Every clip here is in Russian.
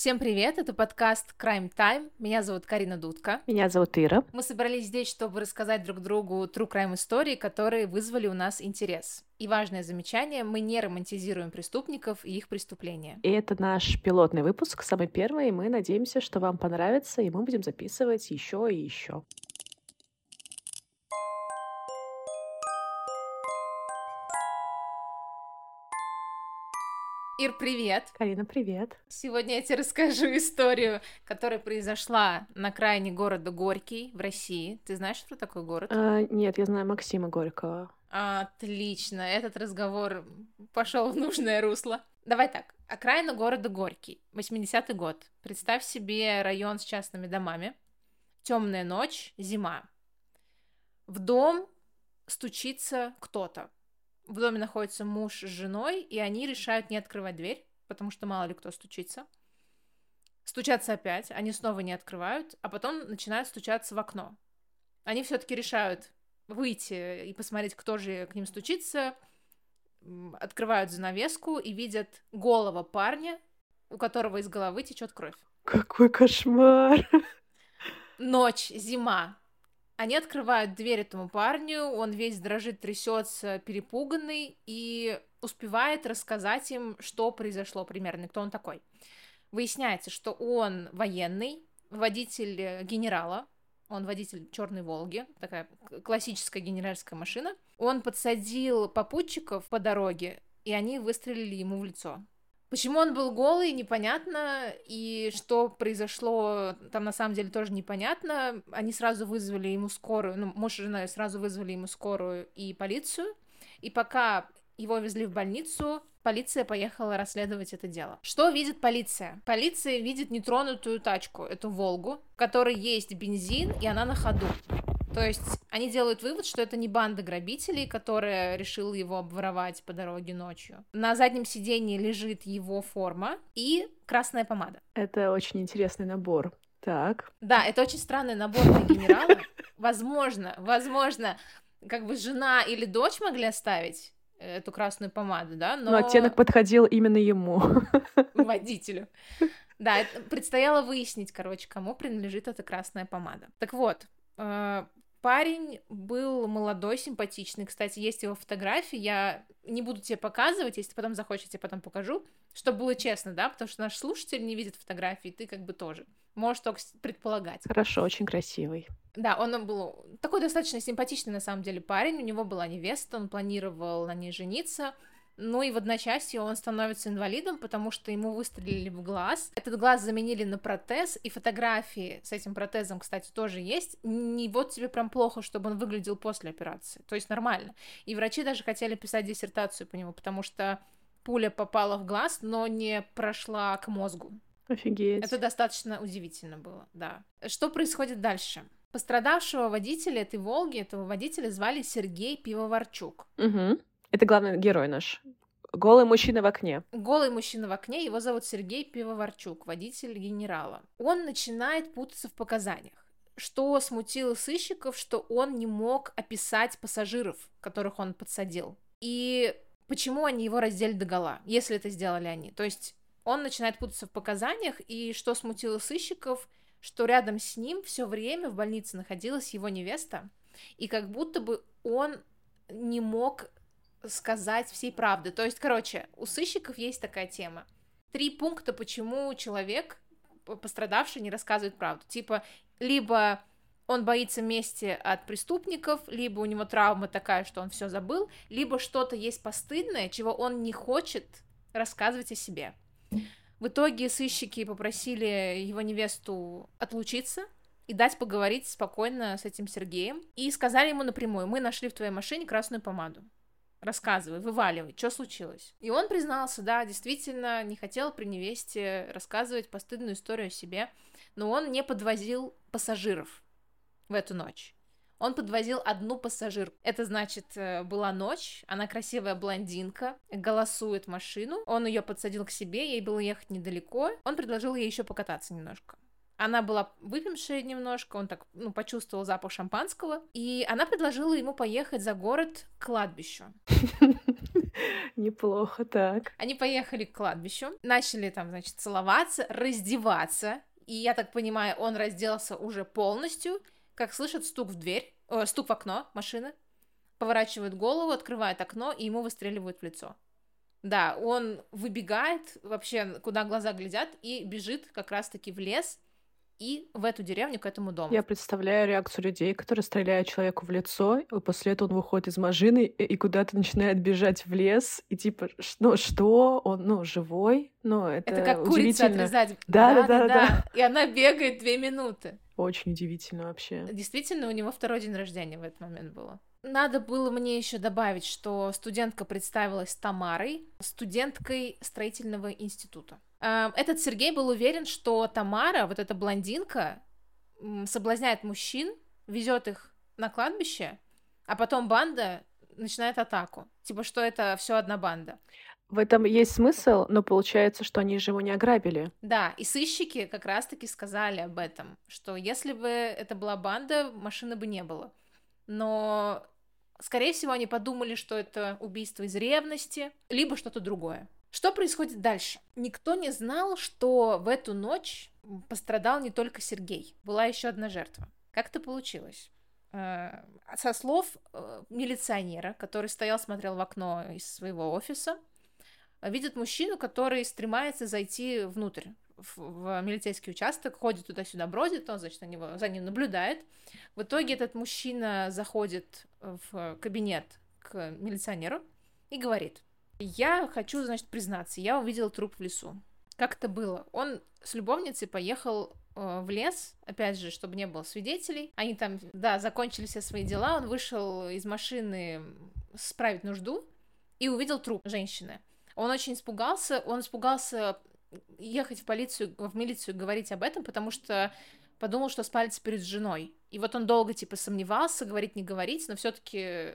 Всем привет, это подкаст Crime Time. Меня зовут Карина Дудка. Меня зовут Ира. Мы собрались здесь, чтобы рассказать друг другу true crime истории, которые вызвали у нас интерес. И важное замечание, мы не романтизируем преступников и их преступления. И это наш пилотный выпуск, самый первый, и мы надеемся, что вам понравится, и мы будем записывать еще и еще. Ир, привет! Карина, привет! Сегодня я тебе расскажу историю, которая произошла на крайне города Горький в России. Ты знаешь, что такой город? А, нет, я знаю Максима Горького. Отлично, этот разговор пошел в нужное русло. Давай так, окраина города Горький, 80-й год. Представь себе район с частными домами. Темная ночь, зима. В дом стучится кто-то в доме находится муж с женой, и они решают не открывать дверь, потому что мало ли кто стучится. Стучатся опять, они снова не открывают, а потом начинают стучаться в окно. Они все-таки решают выйти и посмотреть, кто же к ним стучится, открывают занавеску и видят голого парня, у которого из головы течет кровь. Какой кошмар! Ночь, зима, они открывают дверь этому парню, он весь дрожит, трясется, перепуганный, и успевает рассказать им, что произошло примерно, кто он такой. Выясняется, что он военный, водитель генерала, он водитель Черной Волги, такая классическая генеральская машина. Он подсадил попутчиков по дороге, и они выстрелили ему в лицо. Почему он был голый, непонятно, и что произошло, там на самом деле тоже непонятно. Они сразу вызвали ему скорую, ну, муж и жена сразу вызвали ему скорую и полицию, и пока его везли в больницу, полиция поехала расследовать это дело. Что видит полиция? Полиция видит нетронутую тачку, эту «Волгу», в которой есть бензин, и она на ходу. То есть они делают вывод, что это не банда грабителей, которая решила его обворовать по дороге ночью. На заднем сидении лежит его форма и красная помада. Это очень интересный набор. Так. Да, это очень странный набор для генерала. Возможно, возможно, как бы жена или дочь могли оставить эту красную помаду, да, но... Но оттенок подходил именно ему. Водителю. Да, предстояло выяснить, короче, кому принадлежит эта красная помада. Так вот, э, Парень был молодой, симпатичный. Кстати, есть его фотографии. Я не буду тебе показывать, если потом захочешь, я потом покажу. Чтобы было честно, да, потому что наш слушатель не видит фотографии, ты как бы тоже. Можешь только предполагать. Хорошо, очень красивый. Да, он был такой достаточно симпатичный на самом деле парень. У него была невеста, он планировал на ней жениться. Ну и в одночасье он становится инвалидом, потому что ему выстрелили в глаз. Этот глаз заменили на протез, и фотографии с этим протезом, кстати, тоже есть. Не вот тебе прям плохо, чтобы он выглядел после операции. То есть нормально. И врачи даже хотели писать диссертацию по нему, потому что пуля попала в глаз, но не прошла к мозгу. Офигеть. Это достаточно удивительно было, да. Что происходит дальше? Пострадавшего водителя этой «Волги», этого водителя звали Сергей Пивоварчук. Угу. Это главный герой наш. Голый мужчина в окне. Голый мужчина в окне, его зовут Сергей Пивоварчук, водитель генерала. Он начинает путаться в показаниях. Что смутило сыщиков, что он не мог описать пассажиров, которых он подсадил. И почему они его раздели до гола, если это сделали они. То есть он начинает путаться в показаниях, и что смутило сыщиков, что рядом с ним все время в больнице находилась его невеста, и как будто бы он не мог сказать всей правды. То есть, короче, у сыщиков есть такая тема. Три пункта, почему человек, пострадавший, не рассказывает правду. Типа, либо он боится мести от преступников, либо у него травма такая, что он все забыл, либо что-то есть постыдное, чего он не хочет рассказывать о себе. В итоге сыщики попросили его невесту отлучиться и дать поговорить спокойно с этим Сергеем. И сказали ему напрямую, мы нашли в твоей машине красную помаду рассказывай, вываливай, что случилось. И он признался, да, действительно не хотел при невесте рассказывать постыдную историю о себе, но он не подвозил пассажиров в эту ночь. Он подвозил одну пассажирку. Это значит, э, была ночь, она красивая блондинка, голосует машину, он ее подсадил к себе, ей было ехать недалеко, он предложил ей еще покататься немножко. Она была выпившая немножко, он так, ну, почувствовал запах шампанского, и она предложила ему поехать за город к кладбищу. Неплохо, так. Они поехали к кладбищу, начали там, значит, целоваться, раздеваться, и я так понимаю, он разделся уже полностью, как слышит стук в дверь, э, стук в окно машины, поворачивает голову, открывает окно, и ему выстреливают в лицо. Да, он выбегает вообще, куда глаза глядят, и бежит как раз-таки в лес, и в эту деревню, к этому дому. Я представляю реакцию людей, которые стреляют человеку в лицо, и после этого он выходит из машины и, и куда-то начинает бежать в лес, и типа, ну что, он, ну, живой? Ну, это Это как курица отрезать. Да, да, да, да. И она бегает две минуты. Очень удивительно вообще. Действительно, у него второй день рождения в этот момент было. Надо было мне еще добавить, что студентка представилась Тамарой, студенткой строительного института. Эм, этот Сергей был уверен, что Тамара, вот эта блондинка, соблазняет мужчин, везет их на кладбище, а потом банда начинает атаку. Типа, что это все одна банда. В этом есть смысл, но получается, что они же его не ограбили. Да, и сыщики как раз-таки сказали об этом, что если бы это была банда, машины бы не было. Но, скорее всего, они подумали, что это убийство из ревности, либо что-то другое. Что происходит дальше? Никто не знал, что в эту ночь пострадал не только Сергей. Была еще одна жертва. Как это получилось? Э, со слов э, милиционера, который стоял, смотрел в окно из своего офиса, видит мужчину, который стремается зайти внутрь в милицейский участок, ходит туда-сюда, бродит, он, значит, на него, за ним наблюдает. В итоге этот мужчина заходит в кабинет к милиционеру и говорит, я хочу, значит, признаться, я увидел труп в лесу. Как это было? Он с любовницей поехал э, в лес, опять же, чтобы не было свидетелей. Они там, да, закончили все свои дела, он вышел из машины справить нужду и увидел труп женщины. Он очень испугался, он испугался ехать в полицию, в милицию говорить об этом, потому что подумал, что спалится перед женой. И вот он долго, типа, сомневался, говорить, не говорить, но все таки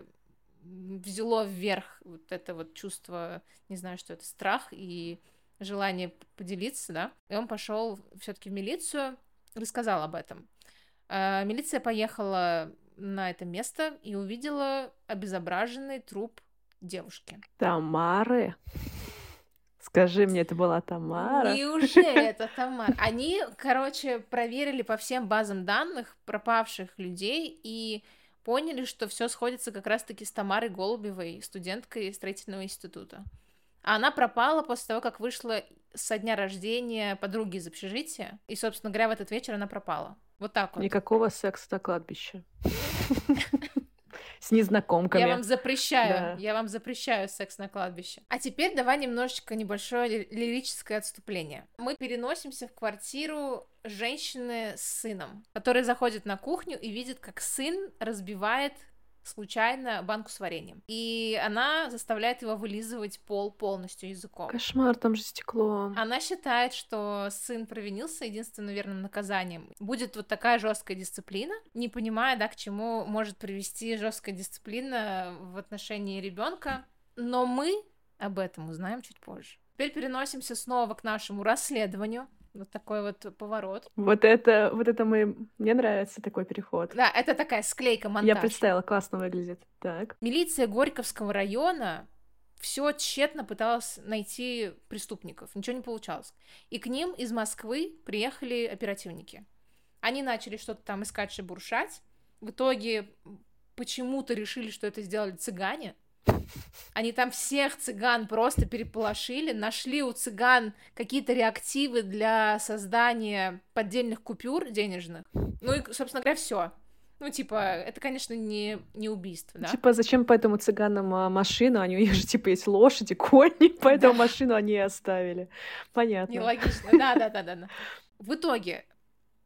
взяло вверх вот это вот чувство, не знаю, что это, страх и желание поделиться, да, и он пошел все-таки в милицию, рассказал об этом. А, милиция поехала на это место и увидела обезображенный труп девушки. Тамары. Скажи мне, это была Тамара? Неужели это Тамара? Они, короче, проверили по всем базам данных пропавших людей и поняли, что все сходится как раз-таки с Тамарой Голубевой, студенткой строительного института. А она пропала после того, как вышла со дня рождения подруги из общежития, и, собственно говоря, в этот вечер она пропала. Вот так вот. Никакого секса на кладбище. с незнакомками. Я вам запрещаю, да. я вам запрещаю секс на кладбище. А теперь давай немножечко небольшое лирическое отступление. Мы переносимся в квартиру женщины с сыном, который заходит на кухню и видит, как сын разбивает случайно банку с вареньем. И она заставляет его вылизывать пол полностью языком. Кошмар, там же стекло. Она считает, что сын провинился, единственным верным наказанием будет вот такая жесткая дисциплина, не понимая, да, к чему может привести жесткая дисциплина в отношении ребенка. Но мы об этом узнаем чуть позже. Теперь переносимся снова к нашему расследованию. Вот такой вот поворот. Вот это, вот это мы... Мне нравится такой переход. Да, это такая склейка монтаж. Я представила, классно выглядит. Так. Милиция Горьковского района все тщетно пыталась найти преступников, ничего не получалось. И к ним из Москвы приехали оперативники. Они начали что-то там искать, шебуршать. В итоге почему-то решили, что это сделали цыгане. Они там всех цыган просто переполошили, нашли у цыган какие-то реактивы для создания поддельных купюр денежных. Ну и, собственно говоря, все. Ну, типа, это, конечно, не, не убийство, да? Типа, зачем поэтому цыганам а, машину? Они, у них же, типа, есть лошади, кони, поэтому да. машину они и оставили. Понятно. Нелогично, да-да-да-да. В итоге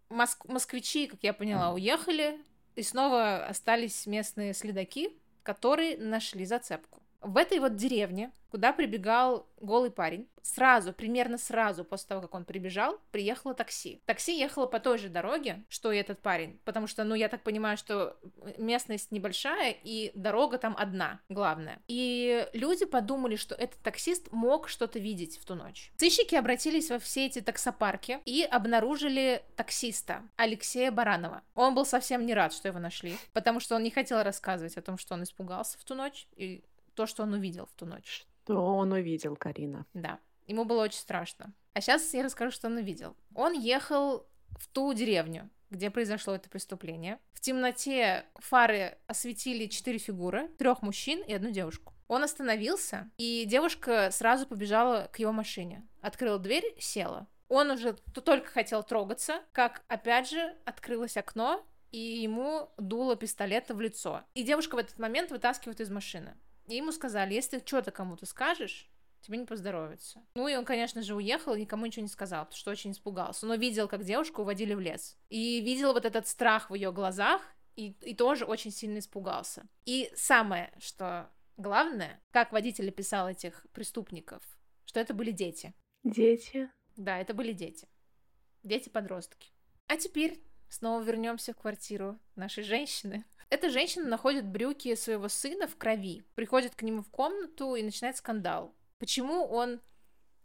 моск- москвичи, как я поняла, уехали, и снова остались местные следаки, которые нашли зацепку. В этой вот деревне, куда прибегал голый парень, сразу, примерно сразу после того, как он прибежал, приехало такси. Такси ехало по той же дороге, что и этот парень, потому что, ну, я так понимаю, что местность небольшая, и дорога там одна, главная. И люди подумали, что этот таксист мог что-то видеть в ту ночь. Сыщики обратились во все эти таксопарки и обнаружили таксиста Алексея Баранова. Он был совсем не рад, что его нашли, потому что он не хотел рассказывать о том, что он испугался в ту ночь, и то, что он увидел в ту ночь. Что он увидел, Карина. Да, ему было очень страшно. А сейчас я расскажу, что он увидел. Он ехал в ту деревню, где произошло это преступление. В темноте фары осветили четыре фигуры, трех мужчин и одну девушку. Он остановился, и девушка сразу побежала к его машине. Открыла дверь, села. Он уже только хотел трогаться, как опять же открылось окно, и ему дуло пистолета в лицо. И девушка в этот момент вытаскивает из машины. И ему сказали, если ты что-то кому-то скажешь, тебе не поздоровится. Ну и он, конечно же, уехал и никому ничего не сказал, потому что очень испугался. Но видел, как девушку уводили в лес. И видел вот этот страх в ее глазах, и, и тоже очень сильно испугался. И самое, что главное, как водитель описал этих преступников, что это были дети. Дети? Да, это были дети. Дети-подростки. А теперь снова вернемся в квартиру нашей женщины. Эта женщина находит брюки своего сына в крови, приходит к нему в комнату и начинает скандал. Почему он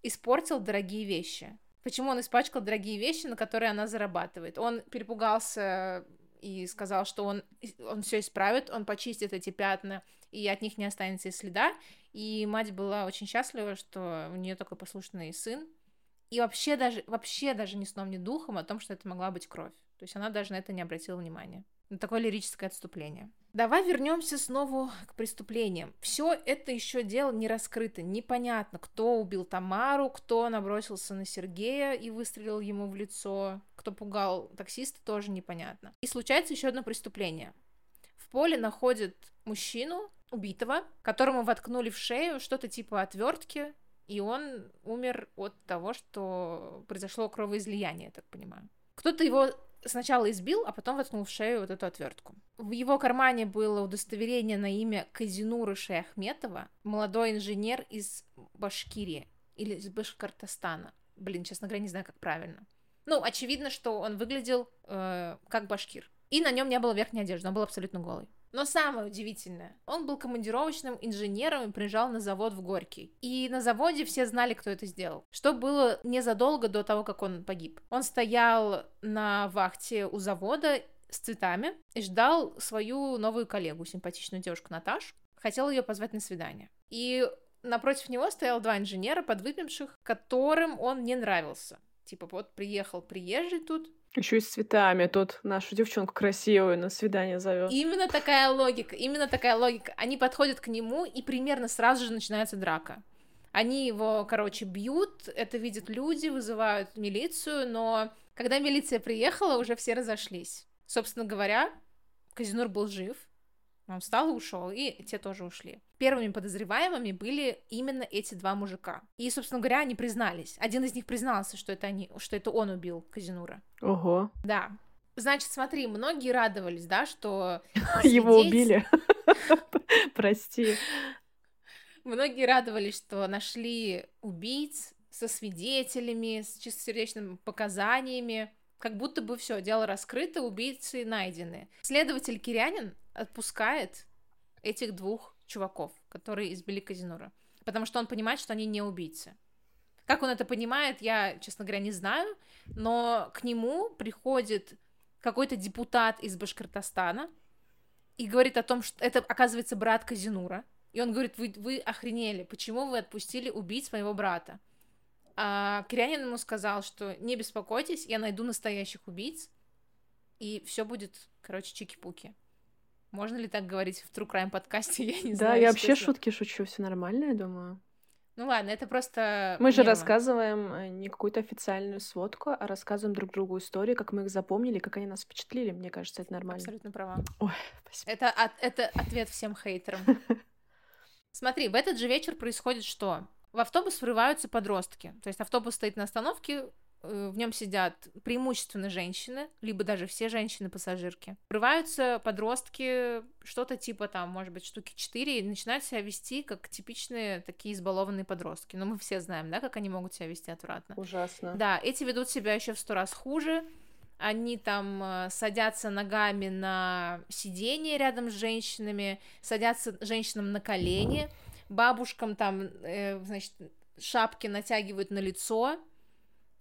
испортил дорогие вещи? Почему он испачкал дорогие вещи, на которые она зарабатывает? Он перепугался и сказал, что он, он все исправит, он почистит эти пятна, и от них не останется и следа. И мать была очень счастлива, что у нее такой послушный сын. И вообще даже, вообще даже ни сном, ни духом о том, что это могла быть кровь. То есть она даже на это не обратила внимания. Такое лирическое отступление. Давай вернемся снова к преступлениям. Все это еще дело не раскрыто. Непонятно, кто убил Тамару, кто набросился на Сергея и выстрелил ему в лицо, кто пугал таксиста, тоже непонятно. И случается еще одно преступление. В поле находят мужчину, убитого, которому воткнули в шею что-то типа отвертки, и он умер от того, что произошло кровоизлияние, я так понимаю. Кто-то его сначала избил, а потом воткнул в шею вот эту отвертку. В его кармане было удостоверение на имя Казинуры Шаяхметова, молодой инженер из Башкирии или из Башкортостана. Блин, честно говоря, не знаю, как правильно. Ну, очевидно, что он выглядел э, как башкир. И на нем не было верхней одежды, он был абсолютно голый. Но самое удивительное, он был командировочным инженером и приезжал на завод в Горький. И на заводе все знали, кто это сделал. Что было незадолго до того, как он погиб. Он стоял на вахте у завода с цветами и ждал свою новую коллегу, симпатичную девушку Наташу. Хотел ее позвать на свидание. И напротив него стоял два инженера, подвыпивших, которым он не нравился. Типа, вот приехал приезжий тут, еще и с цветами. Тут нашу девчонку красивую на свидание зовет. Именно такая логика, именно такая логика. Они подходят к нему, и примерно сразу же начинается драка. Они его, короче, бьют, это видят люди, вызывают милицию, но когда милиция приехала, уже все разошлись. Собственно говоря, Казинур был жив, он встал и ушел, и те тоже ушли. Первыми подозреваемыми были именно эти два мужика. И, собственно говоря, они признались. Один из них признался, что это, они, что это он убил Казинура. Ого. Да. Значит, смотри, многие радовались, да, что... Его убили. Прости. Многие радовались, что нашли убийц со свидетелями, с чистосердечными показаниями. Как будто бы все, дело раскрыто, убийцы найдены. Следователь Кирянин отпускает этих двух чуваков, которые избили Казинура. Потому что он понимает, что они не убийцы. Как он это понимает, я, честно говоря, не знаю, но к нему приходит какой-то депутат из Башкортостана и говорит о том, что это, оказывается, брат Казинура. И он говорит, вы, вы охренели, почему вы отпустили убийц моего брата? А Кирянин ему сказал, что не беспокойтесь, я найду настоящих убийц, и все будет, короче, чики-пуки. Можно ли так говорить в True Crime подкасте? Я не да, знаю. Да, я вообще шутки шучу, все нормально, я думаю. Ну ладно, это просто... Мы же рассказываем э, не какую-то официальную сводку, а рассказываем друг другу истории, как мы их запомнили, как они нас впечатлили. Мне кажется, это нормально. Абсолютно права. Ой, спасибо. Это, от, это ответ всем хейтерам. Смотри, в этот же вечер происходит что? В автобус врываются подростки. То есть автобус стоит на остановке, в нем сидят преимущественно женщины, либо даже все женщины-пассажирки. Врываются подростки, что-то типа там, может быть, штуки 4, и начинают себя вести как типичные такие избалованные подростки. Но мы все знаем, да, как они могут себя вести отвратно. Ужасно. Да, эти ведут себя еще в сто раз хуже. Они там э, садятся ногами на сиденье рядом с женщинами, садятся женщинам на колени, бабушкам там, э, значит, шапки натягивают на лицо,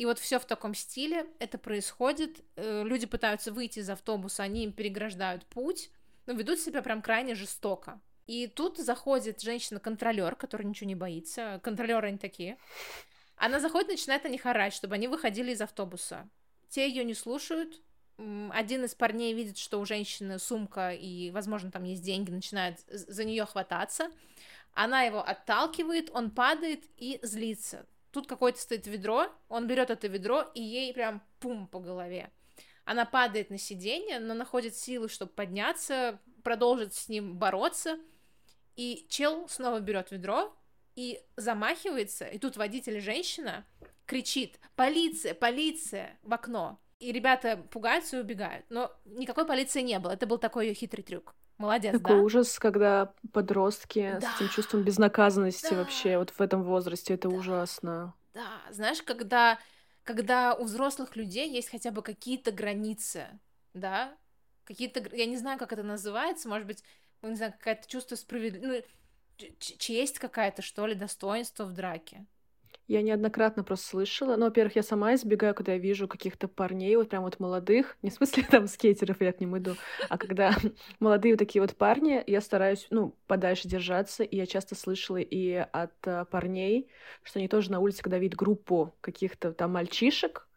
и вот все в таком стиле это происходит. Э, люди пытаются выйти из автобуса, они им переграждают путь, но ведут себя прям крайне жестоко. И тут заходит женщина-контролер, которая ничего не боится. Контролеры они такие. Она заходит, начинает на них орать, чтобы они выходили из автобуса. Те ее не слушают. Один из парней видит, что у женщины сумка и, возможно, там есть деньги, начинает за нее хвататься. Она его отталкивает, он падает и злится. Тут какое-то стоит ведро, он берет это ведро и ей прям пум по голове. Она падает на сиденье, но находит силы, чтобы подняться, продолжит с ним бороться. И чел снова берет ведро и замахивается, и тут водитель женщина кричит «Полиция! Полиция!» в окно. И ребята пугаются и убегают. Но никакой полиции не было. Это был такой ее хитрый трюк. Молодец, Такой да? ужас, когда подростки Да. с этим чувством безнаказанности Да. вообще вот в этом возрасте, это ужасно. Да, знаешь, когда, когда у взрослых людей есть хотя бы какие-то границы, да, какие-то, я не знаю, как это называется, может быть, ну, не знаю, какое-то чувство справедливости, ну, честь какая-то, что ли, достоинство в драке. Я неоднократно просто слышала. Ну, во-первых, я сама избегаю, когда я вижу каких-то парней, вот прям вот молодых, не в смысле там скейтеров я к ним иду, а когда молодые вот такие вот парни, я стараюсь, ну, подальше держаться, и я часто слышала и от э, парней, что они тоже на улице, когда видят группу каких-то там мальчишек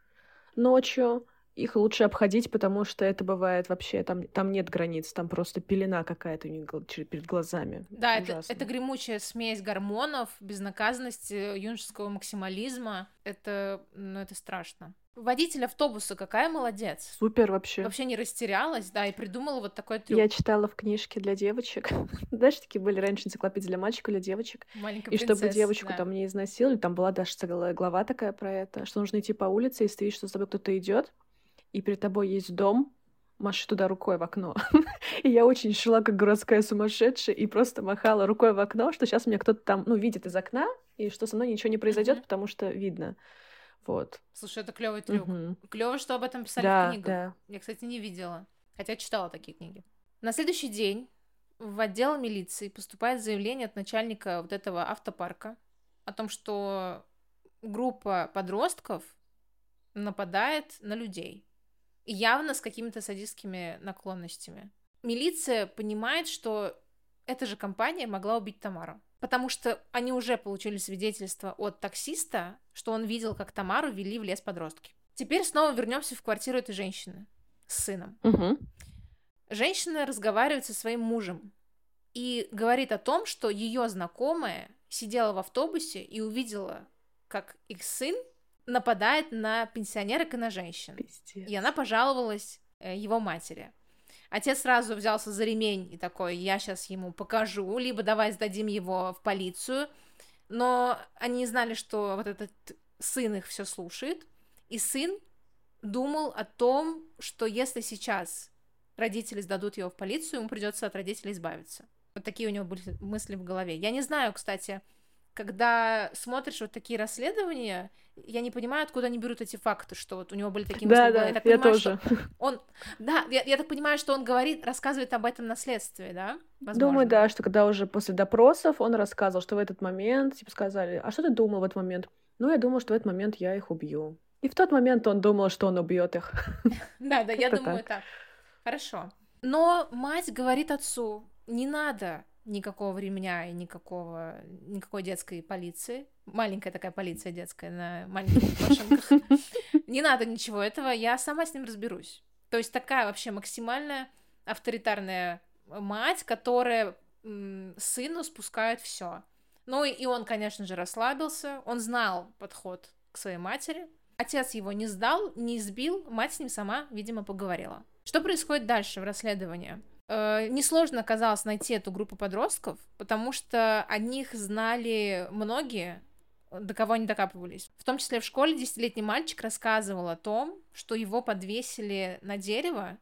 ночью, их лучше обходить, потому что это бывает вообще, там, там нет границ, там просто пелена какая-то у них перед глазами. Да, это, ужасно. это гремучая смесь гормонов, безнаказанности, юношеского максимализма. Это, ну, это страшно. Водитель автобуса какая молодец. Супер вообще. Вообще не растерялась, да, и придумала вот такой трюк. Я читала в книжке для девочек. Знаешь, такие были раньше энциклопедии для мальчиков, для девочек. Маленькая И чтобы девочку там не изнасиловали, там была даже целая глава такая про это, что нужно идти по улице, и видишь, что с тобой кто-то идет, и перед тобой есть дом, маши туда рукой в окно. И я очень шла как городская сумасшедшая и просто махала рукой в окно, что сейчас меня кто-то там, ну, видит из окна, и что со мной ничего не произойдет, Мгм. потому что видно. Вот. Слушай, это клевый трюк. Мгм. Клево, что об этом писали в Да, книгах. да. Я, кстати, не видела. Хотя читала такие книги. На следующий день в отдел милиции поступает заявление от начальника вот этого автопарка о том, что группа подростков нападает на людей. Явно с какими-то садистскими наклонностями. Милиция понимает, что эта же компания могла убить Тамару. Потому что они уже получили свидетельство от таксиста, что он видел, как Тамару вели в лес подростки. Теперь снова вернемся в квартиру этой женщины с сыном. Мгм. Женщина разговаривает со своим мужем и говорит о том, что ее знакомая сидела в автобусе и увидела, как их сын нападает на пенсионерок и на женщин. Пиздец. И она пожаловалась э, его матери. Отец сразу взялся за ремень и такой, я сейчас ему покажу, либо давай сдадим его в полицию. Но они не знали, что вот этот сын их все слушает. И сын думал о том, что если сейчас родители сдадут его в полицию, ему придется от родителей избавиться. Вот такие у него были мысли в голове. Я не знаю, кстати, когда смотришь вот такие расследования, я не понимаю, откуда они берут эти факты, что вот у него были такие мысли Да, да, так я понимаю, тоже. что он, да, я, я так понимаю, что он говорит, рассказывает об этом на следствии, да? Возможно. Думаю, да, что когда уже после допросов он рассказывал, что в этот момент, типа, сказали, а что ты думал в этот момент? Ну, я думал, что в этот момент я их убью. И в тот момент он думал, что он убьет их. Да, да, я думаю так. Хорошо. Но мать говорит отцу, не надо никакого ремня и никакого, никакой детской полиции. Маленькая такая полиция детская на маленьких машинках. Не надо ничего этого, я сама с ним разберусь. То есть такая вообще максимальная авторитарная мать, которая сыну спускает все. Ну и и он, конечно же, расслабился, он знал подход к своей матери. Отец его не сдал, не избил, мать с ним сама, видимо, поговорила. Что происходит дальше в расследовании? Э, Несложно оказалось найти эту группу подростков, потому что о них знали многие, до кого они докапывались. В том числе в школе десятилетний мальчик рассказывал о том, что его подвесили на дерево,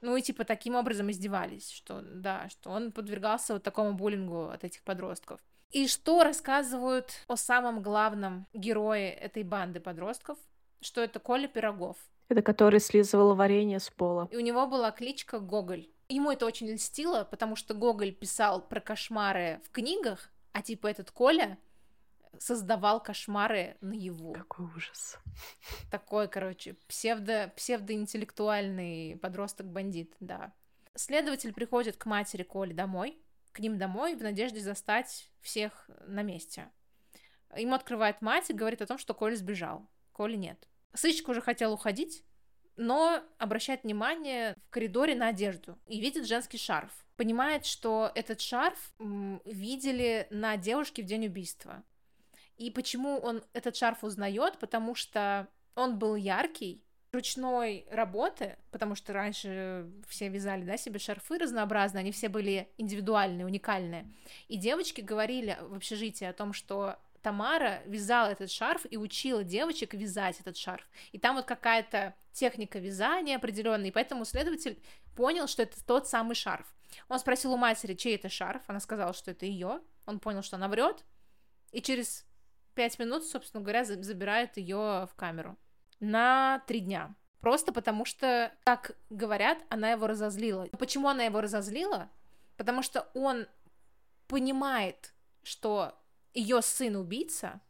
ну и типа таким образом издевались, что да, что он подвергался вот такому буллингу от этих подростков. И что рассказывают о самом главном герое этой банды подростков, что это Коля Пирогов. Это который слизывал варенье с пола. И у него была кличка Гоголь. Ему это очень льстило, потому что Гоголь писал про кошмары в книгах, а типа этот Коля создавал кошмары наяву. Какой ужас. Такой, короче, псевдо, псевдоинтеллектуальный подросток-бандит, да. Следователь приходит к матери Коли домой, к ним домой в надежде застать всех на месте. Ему открывает мать и говорит о том, что Коля сбежал. Коли нет. Сыщик уже хотел уходить, но обращает внимание в коридоре на одежду и видит женский шарф. Понимает, что этот шарф видели на девушке в день убийства. И почему он этот шарф узнает? Потому что он был яркий, ручной работы, потому что раньше все вязали, да, себе шарфы разнообразные, они все были индивидуальные, уникальные. И девочки говорили в общежитии о том, что Тамара вязала этот шарф и учила девочек вязать этот шарф. И там вот какая-то техника вязания определенная, и поэтому следователь понял, что это тот самый шарф. Он спросил у матери, чей это шарф, она сказала, что это ее. Он понял, что она врет, и через пять минут, собственно говоря, забирает ее в камеру на три дня. Просто потому что, как говорят, она его разозлила. Почему она его разозлила? Потому что он понимает, что ее сын убийца,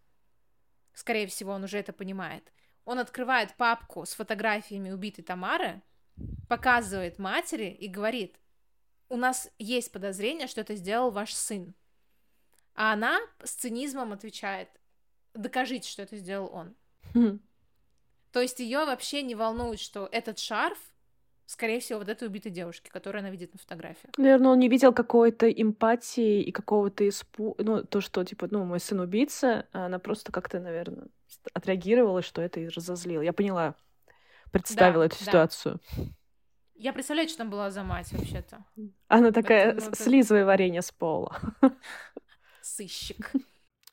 скорее всего, он уже это понимает, он открывает папку с фотографиями убитой Тамары, показывает матери и говорит, у нас есть подозрение, что это сделал ваш сын. А она с цинизмом отвечает, докажите, что это сделал он. Хм. То есть ее вообще не волнует, что этот шарф скорее всего, вот этой убитой девушки, которую она видит на фотографиях. Наверное, он не видел какой-то эмпатии и какого-то испуга. Ну, то, что, типа, ну, мой сын убийца, а она просто как-то, наверное, отреагировала, что это и разозлило. Я поняла, представила да, эту да. ситуацию. Я представляю, что там была за мать вообще-то. Она такая, это, ну, слизывай варенье с пола. Сыщик.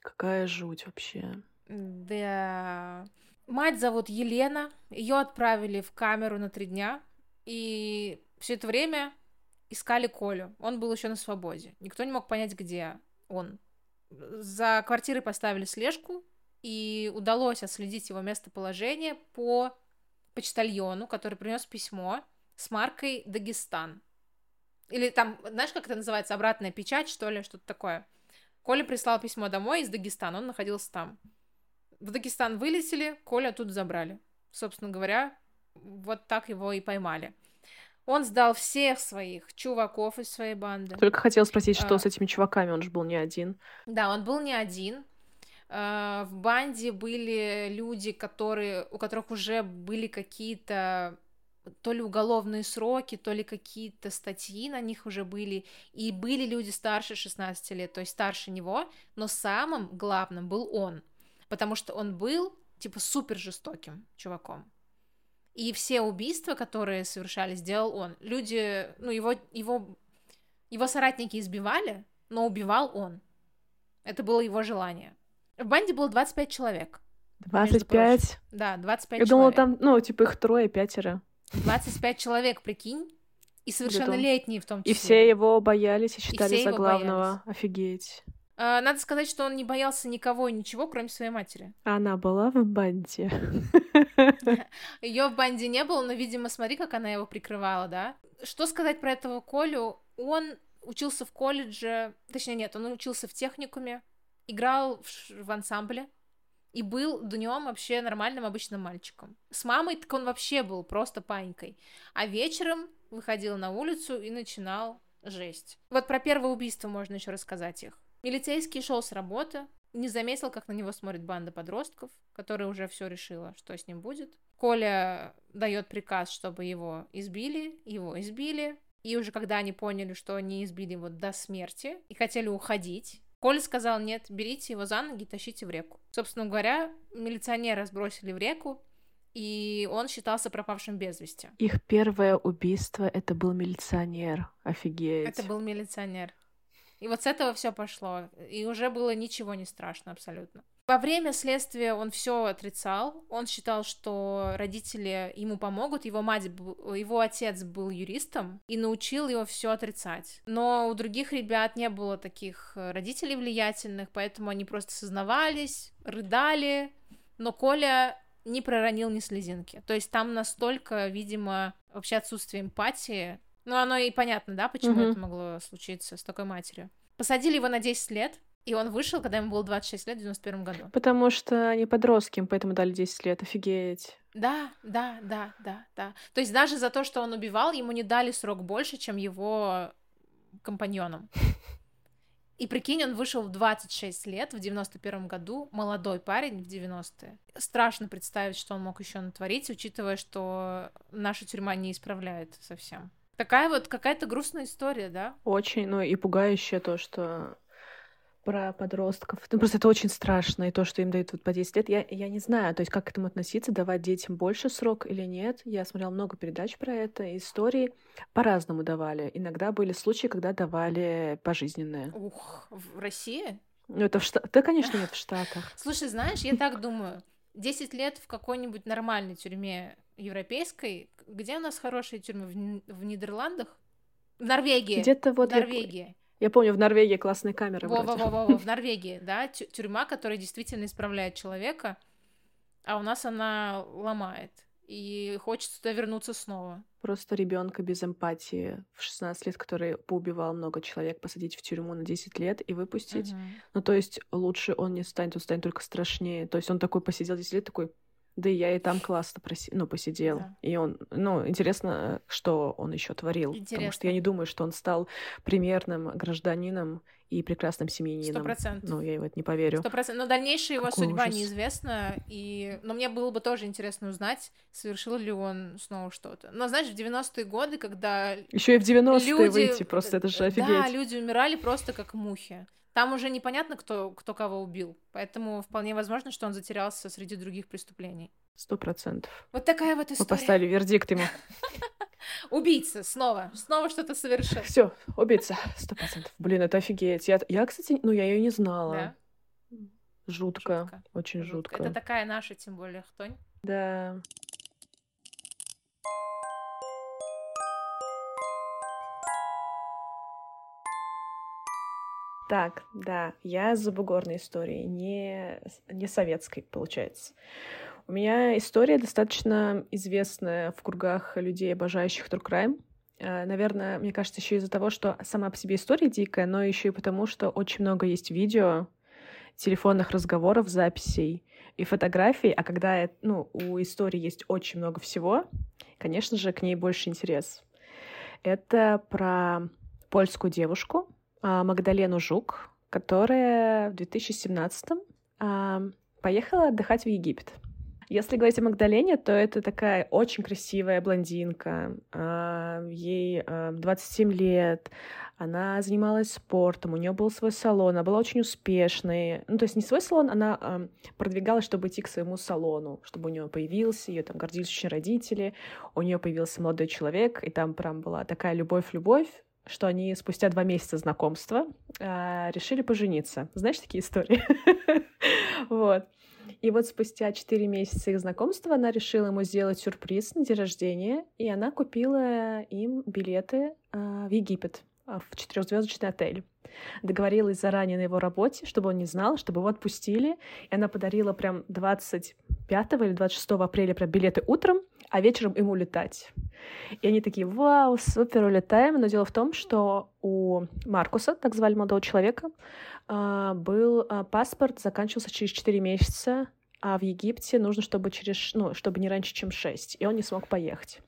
Какая жуть вообще. Да. Мать зовут Елена. Ее отправили в камеру на три дня. И все это время искали Колю. Он был еще на свободе. Никто не мог понять, где он. За квартирой поставили слежку, и удалось отследить его местоположение по почтальону, который принес письмо с маркой Дагестан. Или там, знаешь, как это называется, обратная печать, что ли, что-то такое. Коля прислал письмо домой из Дагестана, он находился там. В Дагестан вылетели, Коля тут забрали. Собственно говоря, вот так его и поймали. Он сдал всех своих чуваков из своей банды. Только хотел спросить, что а... с этими чуваками, он же был не один. Да, он был не один. А, в банде были люди, которые, у которых уже были какие-то то ли уголовные сроки, то ли какие-то статьи на них уже были, и были люди старше 16 лет, то есть старше него, но самым главным был он, потому что он был, типа, супер жестоким чуваком. И все убийства, которые совершали, сделал он. Люди, ну, его, его, его соратники избивали, но убивал он. Это было его желание. В банде было 25 человек. 25? Да, 25 Я человек. думала, там, ну, типа их трое, пятеро. 25 человек, прикинь? И совершеннолетние в том числе. И все его боялись и считали и за главного. Боялись. Офигеть. А, надо сказать, что он не боялся никого и ничего, кроме своей матери. Она была в банде. Ее в банде не было, но, видимо, смотри, как она его прикрывала, да? Что сказать про этого Колю? Он учился в колледже, точнее, нет, он учился в техникуме, играл в, в ансамбле и был днем вообще нормальным обычным мальчиком. С мамой так он вообще был просто панькой. А вечером выходил на улицу и начинал жесть. Вот про первое убийство можно еще рассказать их. Милицейский шел с работы, не заметил, как на него смотрит банда подростков, которая уже все решила, что с ним будет. Коля дает приказ, чтобы его избили, его избили. И уже когда они поняли, что они избили его до смерти и хотели уходить, Коля сказал, нет, берите его за ноги и тащите в реку. Собственно говоря, милиционера сбросили в реку, и он считался пропавшим без вести. Их первое убийство — это был милиционер. Офигеть. Это был милиционер. И вот с этого все пошло. И уже было ничего не страшно абсолютно. Во время следствия он все отрицал. Он считал, что родители ему помогут. Его мать, его отец был юристом и научил его все отрицать. Но у других ребят не было таких э, родителей влиятельных, поэтому они просто сознавались, рыдали. Но Коля не проронил ни слезинки. То есть там настолько, видимо, вообще отсутствие эмпатии. Ну, оно и понятно, да, почему mm-hmm. это могло случиться с такой матерью. Посадили его на 10 лет, и он вышел, когда ему было 26 лет в 91 году. Потому что они подростки, им поэтому дали 10 лет, офигеть. Да, да, да, да, да. То есть даже за то, что он убивал, ему не дали срок больше, чем его компаньонам. И прикинь, он вышел в 26 лет в 91 году, молодой парень в 90-е. Страшно представить, что он мог еще натворить, учитывая, что наша тюрьма не исправляет совсем. Такая вот какая-то грустная история, да? Очень, ну и пугающая то, что про подростков. Ну, просто это очень страшно, и то, что им дают вот по 10 лет, я, я не знаю, то есть как к этому относиться, давать детям больше срок или нет. Я смотрела много передач про это, истории по-разному давали. Иногда были случаи, когда давали пожизненное. Ух, в России? Ну, это в Штатах. Да, конечно, нет в Штатах. Слушай, знаешь, я так думаю, 10 лет в какой-нибудь нормальной тюрьме европейской, где у нас хорошие тюрьмы? В, в Нидерландах? В Норвегии. Где-то вот... В Норвегии. Я... Я помню, в Норвегии классные камеры. Во-во-во, в Норвегии, да, тюрьма, которая действительно исправляет человека, а у нас она ломает. И хочется туда вернуться снова. Просто ребенка без эмпатии в 16 лет, который поубивал много человек, посадить в тюрьму на 10 лет и выпустить. Угу. Ну, то есть лучше он не станет, он станет только страшнее. То есть он такой посидел 10 лет, такой, да и я и там классно проси... ну, посидел. Да. И он, ну, интересно, что он еще творил. Интересно. Потому что я не думаю, что он стал примерным гражданином и прекрасным семьянином. Сто процентов. Ну, я в это не поверю. Сто процентов. Но дальнейшая его Какой судьба ужас. неизвестна. И... Но мне было бы тоже интересно узнать, совершил ли он снова что-то. Но знаешь, в 90-е годы, когда... Еще и в 90-е люди... выйти, просто это же офигеть. Да, люди умирали просто как мухи. Там уже непонятно, кто, кто кого убил, поэтому вполне возможно, что он затерялся среди других преступлений. Сто процентов. Вот такая вот история. Мы поставили вердикт ему. Убийца, снова, снова что-то совершил. Все, убийца, сто процентов. Блин, это офигеть. Я, я, кстати, ну я ее не знала. Да? Жутко, жутко, очень жутко. жутко. Это такая наша, тем более, хтонь. Да. Так, да, я за бугорной историей, не, не советской, получается. У меня история достаточно известная в кругах людей, обожающих True Crime. Э, наверное, мне кажется, еще из-за того, что сама по себе история дикая, но еще и потому, что очень много есть видео, телефонных разговоров, записей и фотографий, а когда ну, у истории есть очень много всего, конечно же, к ней больше интерес. Это про польскую девушку, а, Магдалену Жук, которая в 2017 а, поехала отдыхать в Египет. Если говорить о Магдалене, то это такая очень красивая блондинка. А, ей 27 лет. Она занималась спортом, у нее был свой салон, она была очень успешной. Ну, то есть не свой салон, она продвигалась, чтобы идти к своему салону, чтобы у нее появился, ее там гордились очень родители, у нее появился молодой человек, и там прям была такая любовь-любовь, что они спустя два месяца знакомства э, решили пожениться. Знаешь такие истории? Вот. И вот спустя четыре месяца их знакомства она решила ему сделать сюрприз на день рождения, и она купила им билеты э, в Египет, в четырехзвездочный отель. Договорилась заранее на его работе, чтобы он не знал, чтобы его отпустили. И она подарила прям 25 или 26 апреля прям билеты утром, а вечером ему улетать. И они такие, вау, супер, улетаем. Но дело в том, что у Маркуса, так звали молодого человека, а, был а, паспорт, заканчивался через 4 месяца, а в Египте нужно, чтобы, через, ну, чтобы не раньше, чем 6, и он не смог поехать.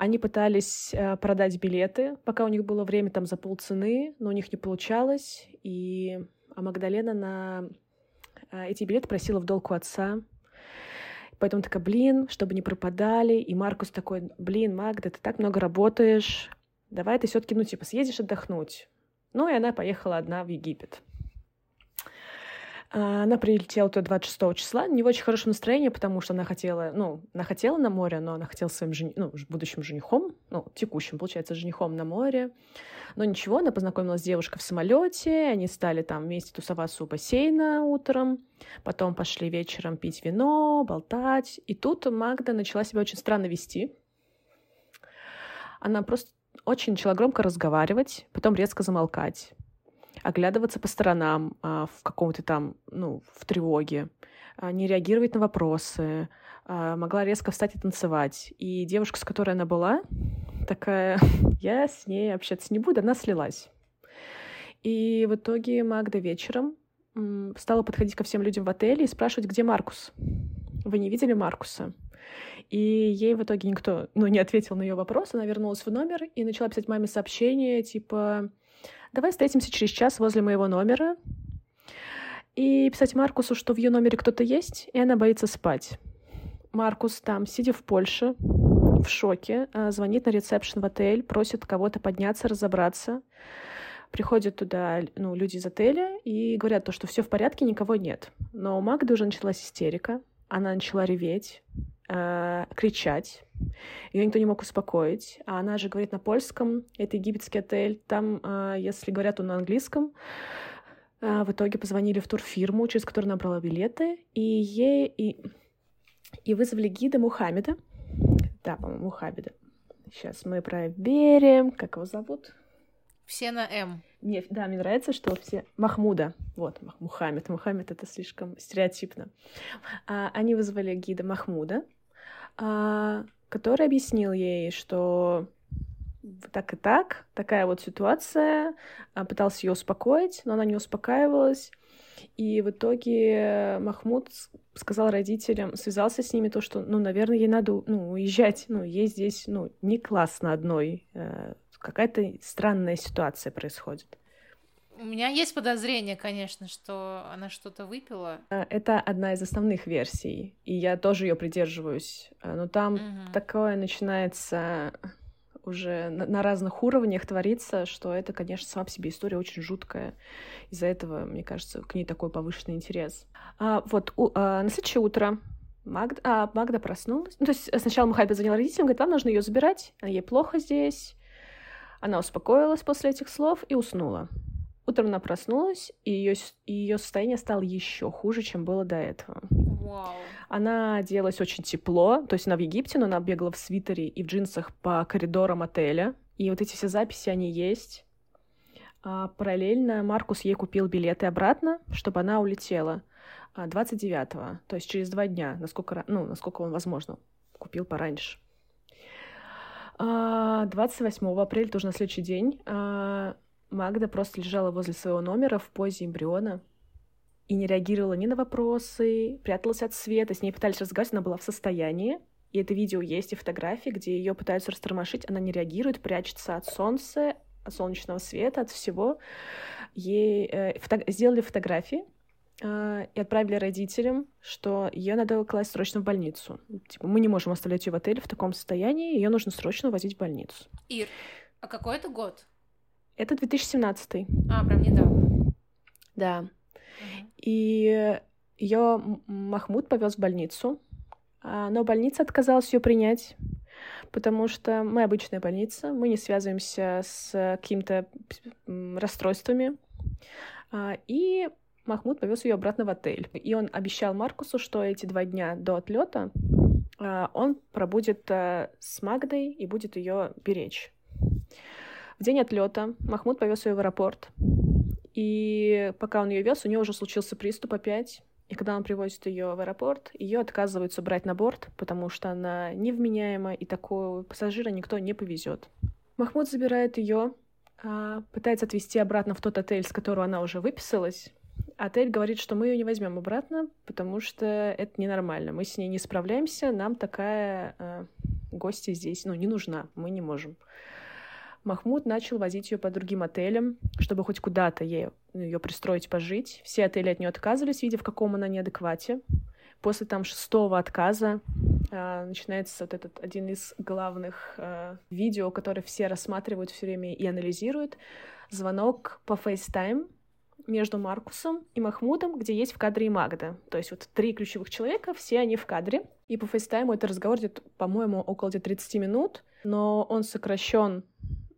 Они пытались э, продать билеты, пока у них было время там за полцены, но у них не получалось, и Магдалена на э, эти билеты просила в долг у отца, Поэтому такая, блин, чтобы не пропадали. И Маркус такой, блин, Магда, ты так много работаешь. Давай ты все таки ну, типа, съездишь отдохнуть. Ну, и она поехала одна в Египет. А, она прилетела туда 26 числа, не в очень хорошем настроении, потому что она хотела, ну, она хотела на море, но она хотела своим жени... ну, будущим женихом, ну, текущим, получается, женихом на море. Но ничего, она познакомилась с девушкой в самолете, они стали там вместе тусоваться у бассейна утром, потом пошли вечером пить вино, болтать. И тут Магда начала себя очень странно вести. Она просто очень начала громко разговаривать, потом резко замолкать оглядываться по сторонам а, в каком-то там, ну, в тревоге, а, не реагировать на вопросы, а, могла резко встать и танцевать. И девушка, с которой она была, такая, я с ней общаться не буду, она слилась. И в итоге Магда вечером стала подходить ко всем людям в отеле и спрашивать, где Маркус. Вы не видели Маркуса? И ей в итоге никто, ну, не ответил на ее вопрос. Она вернулась в номер и начала писать маме сообщение, типа, давай встретимся через час возле моего номера. И писать Маркусу, что в ее номере кто-то есть, и она боится спать. Маркус там, сидя в Польше, в шоке, а, звонит на ресепшн в отель, просит кого-то подняться, разобраться. Приходят туда ну, люди из отеля и говорят то, что все в порядке, никого нет. Но у Магды уже началась истерика, она начала реветь, э, кричать. Ее никто не мог успокоить. А она же говорит на польском. Это египетский отель. Там, э, если говорят он на английском, э, в итоге позвонили в турфирму, через которую набрала билеты, и ей и, и вызвали гида Мухаммеда. Да, по-моему, Мухаммеда. Сейчас мы проверим, как его зовут. Все на М. Мне, да, мне нравится, что все... Махмуда. Вот, Мухаммед. Мухаммед — это слишком стереотипно. А, они вызвали гида Махмуда, а, который объяснил ей, что так и так, такая вот ситуация, а, пытался ее успокоить, но она не успокаивалась, и в итоге Махмуд сказал родителям, связался с ними, то, что, ну, наверное, ей надо ну, уезжать, ну, ей здесь, ну, не классно одной, э, какая-то странная ситуация происходит. У меня есть подозрение, конечно, что она что-то выпила. Э, это одна из основных версий, и я тоже ее придерживаюсь. Э, но там угу. такое начинается уже на, на разных уровнях творится, что это, конечно, сама по себе история очень жуткая. Из-за этого, мне кажется, к ней такой повышенный интерес. А, вот у, а, на следующее утро Магда, а, Магда проснулась. Ну, то есть сначала Мухаббет звонил родителям, говорит, вам нужно ее забирать, ей плохо здесь. Она успокоилась после этих слов и уснула. Утром она проснулась, и ее, ее состояние стало еще хуже, чем было до этого. Wow. Она оделась очень тепло, то есть она в Египте, но она бегала в свитере и в джинсах по коридорам отеля. И вот эти все записи, они есть. А параллельно Маркус ей купил билеты обратно, чтобы она улетела 29-го, а, то есть через два дня, насколько, ну, насколько он возможно, купил пораньше. 28 а, апреля, тоже на следующий день, а, Магда просто лежала возле своего номера в позе эмбриона и не реагировала ни на вопросы, пряталась от света, с ней пытались разговаривать, она была в состоянии, и это видео есть, и фотографии, где ее пытаются растормошить, она не реагирует, прячется от солнца, от солнечного света, от всего. Ей э, фото... сделали фотографии э, и отправили родителям, что ее надо класть срочно в больницу. Типа, мы не можем оставлять ее в отеле в таком состоянии, ее нужно срочно возить в больницу. Ир, а какой это год? Это 2017. А, прям недавно. Да. Угу. И ее Махмуд повез в больницу, а, но больница отказалась ее принять, потому что мы обычная больница, мы не связываемся с какими-то расстройствами. А, и Махмуд повез ее обратно в отель. И он обещал Маркусу, что эти два дня до отлета а, он пробудет с Магдой и будет ее беречь. В день отлета Махмуд повез ее в аэропорт. И пока он ее вез, у нее уже случился приступ опять. И когда он привозит ее в аэропорт, ее отказываются брать на борт, потому что она невменяема, и такого пассажира никто не повезет. Махмуд забирает ее, а, пытается отвезти обратно в тот отель, с которого она уже выписалась. Отель говорит, что мы ее не возьмем обратно, потому что это ненормально. Мы с ней не справляемся, нам такая э, гостья здесь ну, не нужна, мы не можем. Махмуд начал возить ее по другим отелям, чтобы хоть куда-то ей, ну, ее пристроить пожить. Все отели от нее отказывались, видя, в каком она неадеквате. После там шестого отказа э, начинается вот этот один из главных э, видео, который все рассматривают все время и анализируют. Звонок по FaceTime между Маркусом и Махмудом, где есть в кадре и Магда. То есть вот три ключевых человека, все они в кадре. И по фейстайму этот разговор идет, по-моему, около 30 минут, но он сокращен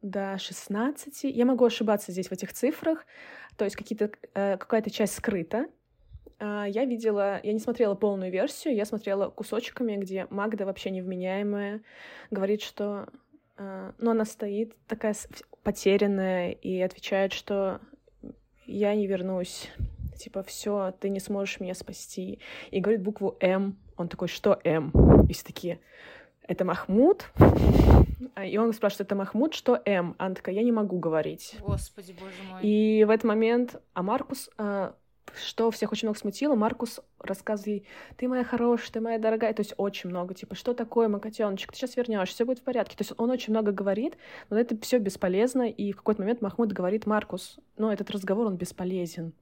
до 16. Я могу ошибаться здесь в этих цифрах. То есть какие-то, э, какая-то часть скрыта. Э, я видела, я не смотрела полную версию, я смотрела кусочками, где Магда вообще невменяемая, говорит, что э, ну, она стоит такая потерянная и отвечает, что я не вернусь. Типа, все, ты не сможешь меня спасти. И говорит букву М. Он такой, что М? И все такие, это Махмуд? А, и он спрашивает, это Махмуд, что М? Она такая, я не могу говорить. Господи, боже мой. И в этот момент, а Маркус а, что всех очень много смутило, Маркус рассказывает ты моя хорошая, ты моя дорогая, то есть очень много, типа, что такое, мой котеночек, ты сейчас вернешься, все будет в порядке. То есть он очень много говорит, но это все бесполезно, и в какой-то момент Махмуд говорит, Маркус, ну, этот разговор, он бесполезен.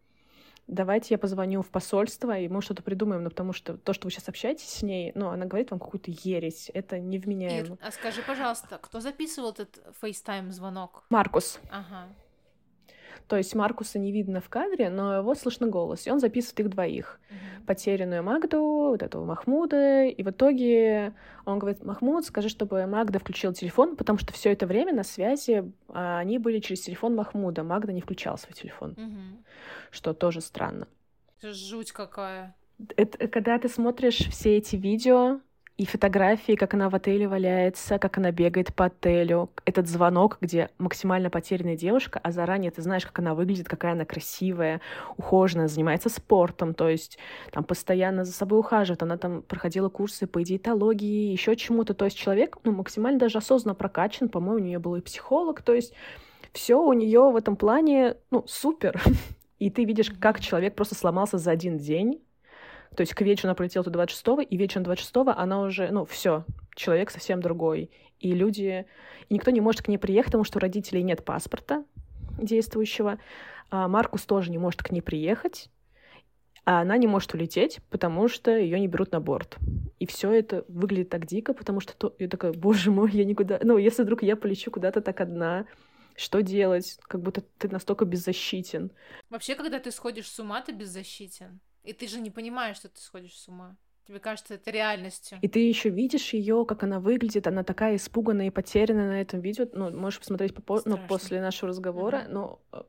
Давайте я позвоню в посольство, и мы что-то придумаем, ну, потому что то, что вы сейчас общаетесь с ней, ну, она говорит вам какую-то ересь, это невменяемо. Ир, а скажи, пожалуйста, кто записывал этот FaceTime-звонок? Маркус. Ага. То есть Маркуса не видно в кадре, но его слышно голос, и он записывает их двоих. Mm-hmm. Потерянную Магду, вот этого Махмуда, и в итоге он говорит, Махмуд, скажи, чтобы Магда включил телефон, потому что все это время на связи а, они были через телефон Махмуда, Магда не включала свой телефон, mm-hmm. что тоже странно. Это жуть какая. Это, когда ты смотришь все эти видео, и фотографии, как она в отеле валяется, как она бегает по отелю. Этот звонок, где максимально потерянная девушка, а заранее ты знаешь, как она выглядит, какая она красивая, ухоженная, занимается спортом, то есть там постоянно за собой ухаживает. Она там проходила курсы по диетологии, еще чему-то. То есть человек ну, максимально даже осознанно прокачан. По-моему, у нее был и психолог. То есть все у нее в этом плане, ну, супер. И ты видишь, как человек просто сломался за один день, то есть к вечеру она пролетела туда 26-го, и вечером 26-го она уже, ну, все, человек совсем другой. И люди... И никто не может к ней приехать, потому что у родителей нет паспорта действующего. А Маркус тоже не может к ней приехать, а она не может улететь, потому что ее не берут на борт. И все это выглядит так дико, потому что то... я такая, боже мой, я никуда... Ну, если вдруг я полечу куда-то так одна, что делать? Как будто ты настолько беззащитен. Вообще, когда ты сходишь с ума, ты беззащитен. И ты же не понимаешь, что ты сходишь с ума. Тебе кажется, это реальностью. И ты еще видишь ее, как она выглядит, она такая испуганная и потерянная на этом видео. Ну, можешь посмотреть попо- ну, после нашего разговора, uh-huh. но э,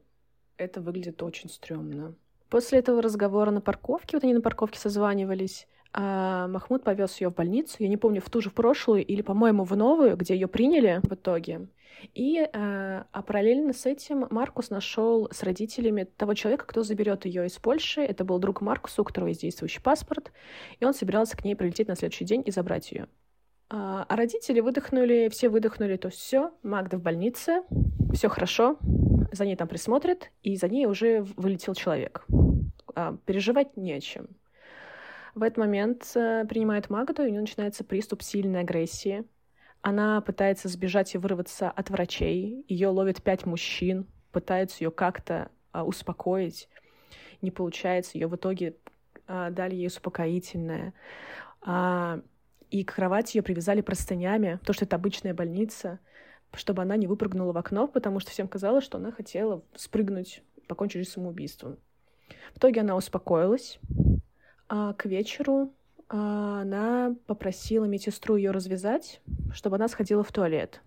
это выглядит очень стрёмно. После этого разговора на парковке, вот они на парковке созванивались, а Махмуд повез ее в больницу, я не помню, в ту же в прошлую или, по-моему, в новую, где ее приняли в итоге. И э, а параллельно с этим Маркус нашел с родителями того человека, кто заберет ее из Польши. Это был друг Маркуса, у которого есть действующий паспорт, и он собирался к ней прилететь на следующий день и забрать ее. А, а родители выдохнули, все выдохнули, то все, Магда в больнице, все хорошо, за ней там присмотрят, и за ней уже вылетел человек. А, переживать не о чем. В этот момент э, принимает Магду, и у нее начинается приступ сильной агрессии. Она пытается сбежать и вырваться от врачей. Ее ловят пять мужчин, пытаются ее как-то а, успокоить. Не получается. Ее в итоге а, дали ей успокоительное. А, и к кровати ее привязали простынями, то, что это обычная больница, чтобы она не выпрыгнула в окно, потому что всем казалось, что она хотела спрыгнуть, покончить жизнь самоубийством. В итоге она успокоилась, а к вечеру а, она попросила медсестру ее развязать, чтобы она сходила в туалет.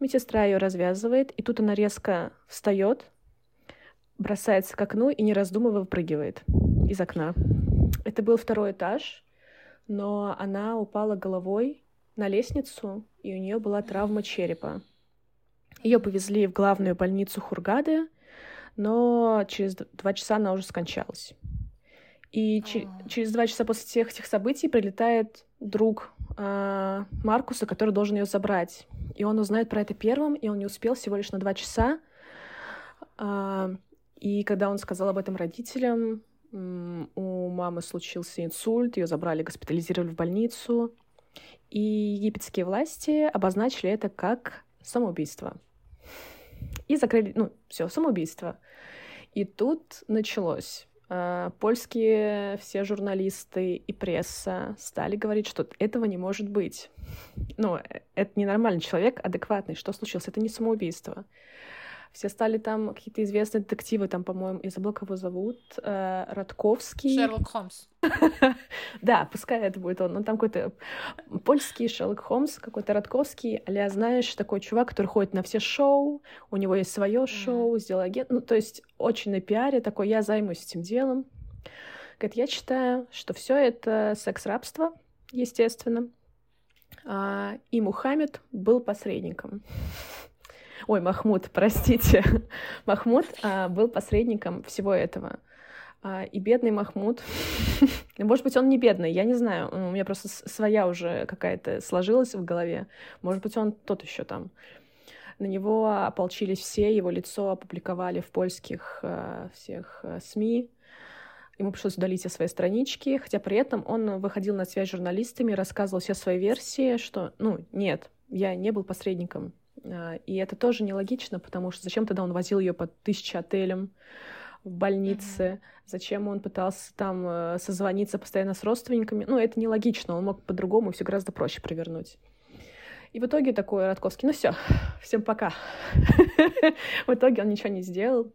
Медсестра ее развязывает, и тут она резко встает, бросается к окну и, не раздумывая, выпрыгивает из окна. Это был второй этаж, но она упала головой на лестницу, и у нее была травма черепа. Ее повезли в главную больницу Хургады, но через два часа она уже скончалась. И че- через два часа после всех этих событий прилетает друг э- Маркуса, который должен ее забрать. И он узнает про это первым, и он не успел всего лишь на два часа. Э- и когда он сказал об этом родителям, у мамы случился инсульт, ее забрали, госпитализировали в больницу. И египетские власти обозначили это как самоубийство. И закрыли, ну, все, самоубийство. И тут началось. Э, польские все журналисты и пресса стали говорить, что этого не может быть. Ну, э, это ненормальный человек, адекватный. Что случилось? Это не самоубийство. Все стали там какие-то известные детективы, там, по-моему, я забыла, кого зовут, э, Радковский. Шерлок Холмс. Да, пускай это будет он. Но там какой-то польский Шерлок Холмс, какой-то Радковский, а знаешь, такой чувак, который ходит на все шоу, у него есть свое шоу, сделал агент. Ну, то есть очень на пиаре такой, я займусь этим делом. Говорит, я считаю, что все это секс-рабство, естественно. А, и Мухаммед был посредником. Ой, Махмуд, простите. Махмуд а, был посредником всего этого. А, и бедный Махмуд, может быть, он не бедный, я не знаю, у меня просто своя уже какая-то сложилась в голове. Может быть, он тот еще там. На него ополчились все, его лицо опубликовали в польских э, всех э, СМИ. Ему пришлось удалить все свои странички, хотя при этом он выходил на связь с журналистами, рассказывал все свои версии, что, ну, нет, я не был посредником. А, и это тоже нелогично, потому что зачем тогда он возил ее под тысячи отелем в больнице, mm-hmm. зачем он пытался там э, созвониться постоянно с родственниками. Ну, это нелогично, он мог по-другому все гораздо проще провернуть. И в итоге такой Радковский, ну все, всем пока. В итоге он ничего не сделал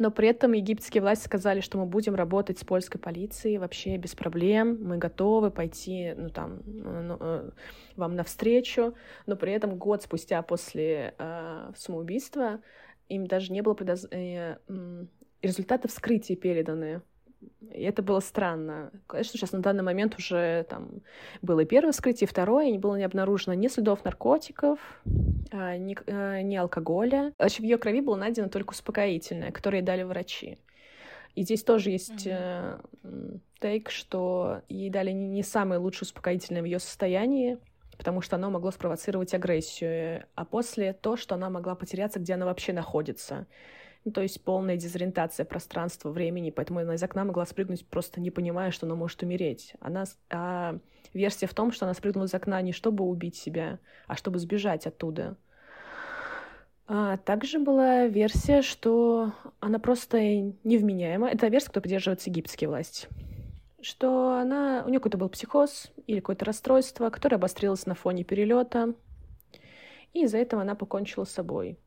но при этом египетские власти сказали, что мы будем работать с польской полицией вообще без проблем, мы готовы пойти, ну там, ну, э, вам навстречу, но при этом год спустя после э, самоубийства им даже не было предоз... э, результаты вскрытия переданы и это было странно. Конечно, сейчас на данный момент уже там было первое вскрытие, второе, и не было не обнаружено ни следов наркотиков, а, ни, а, ни алкоголя. Вообще в ее крови было найдено только успокоительное, которое дали врачи. И здесь тоже есть mm-hmm. э, тейк, что ей дали не, не самое лучшее успокоительное в ее состоянии, потому что оно могло спровоцировать агрессию, а после то, что она могла потеряться, где она вообще находится. Ну, то есть полная дезориентация пространства, времени, поэтому она из окна могла спрыгнуть, просто не понимая, что она может умереть. Она, а версия в том, что она спрыгнула из окна не чтобы убить себя, а чтобы сбежать оттуда. А также была версия, что она просто невменяема. Это версия, которая поддерживается египетские власти. Что она, у нее какой-то был психоз или какое-то расстройство, которое обострилось на фоне перелета, и из-за этого она покончила с собой.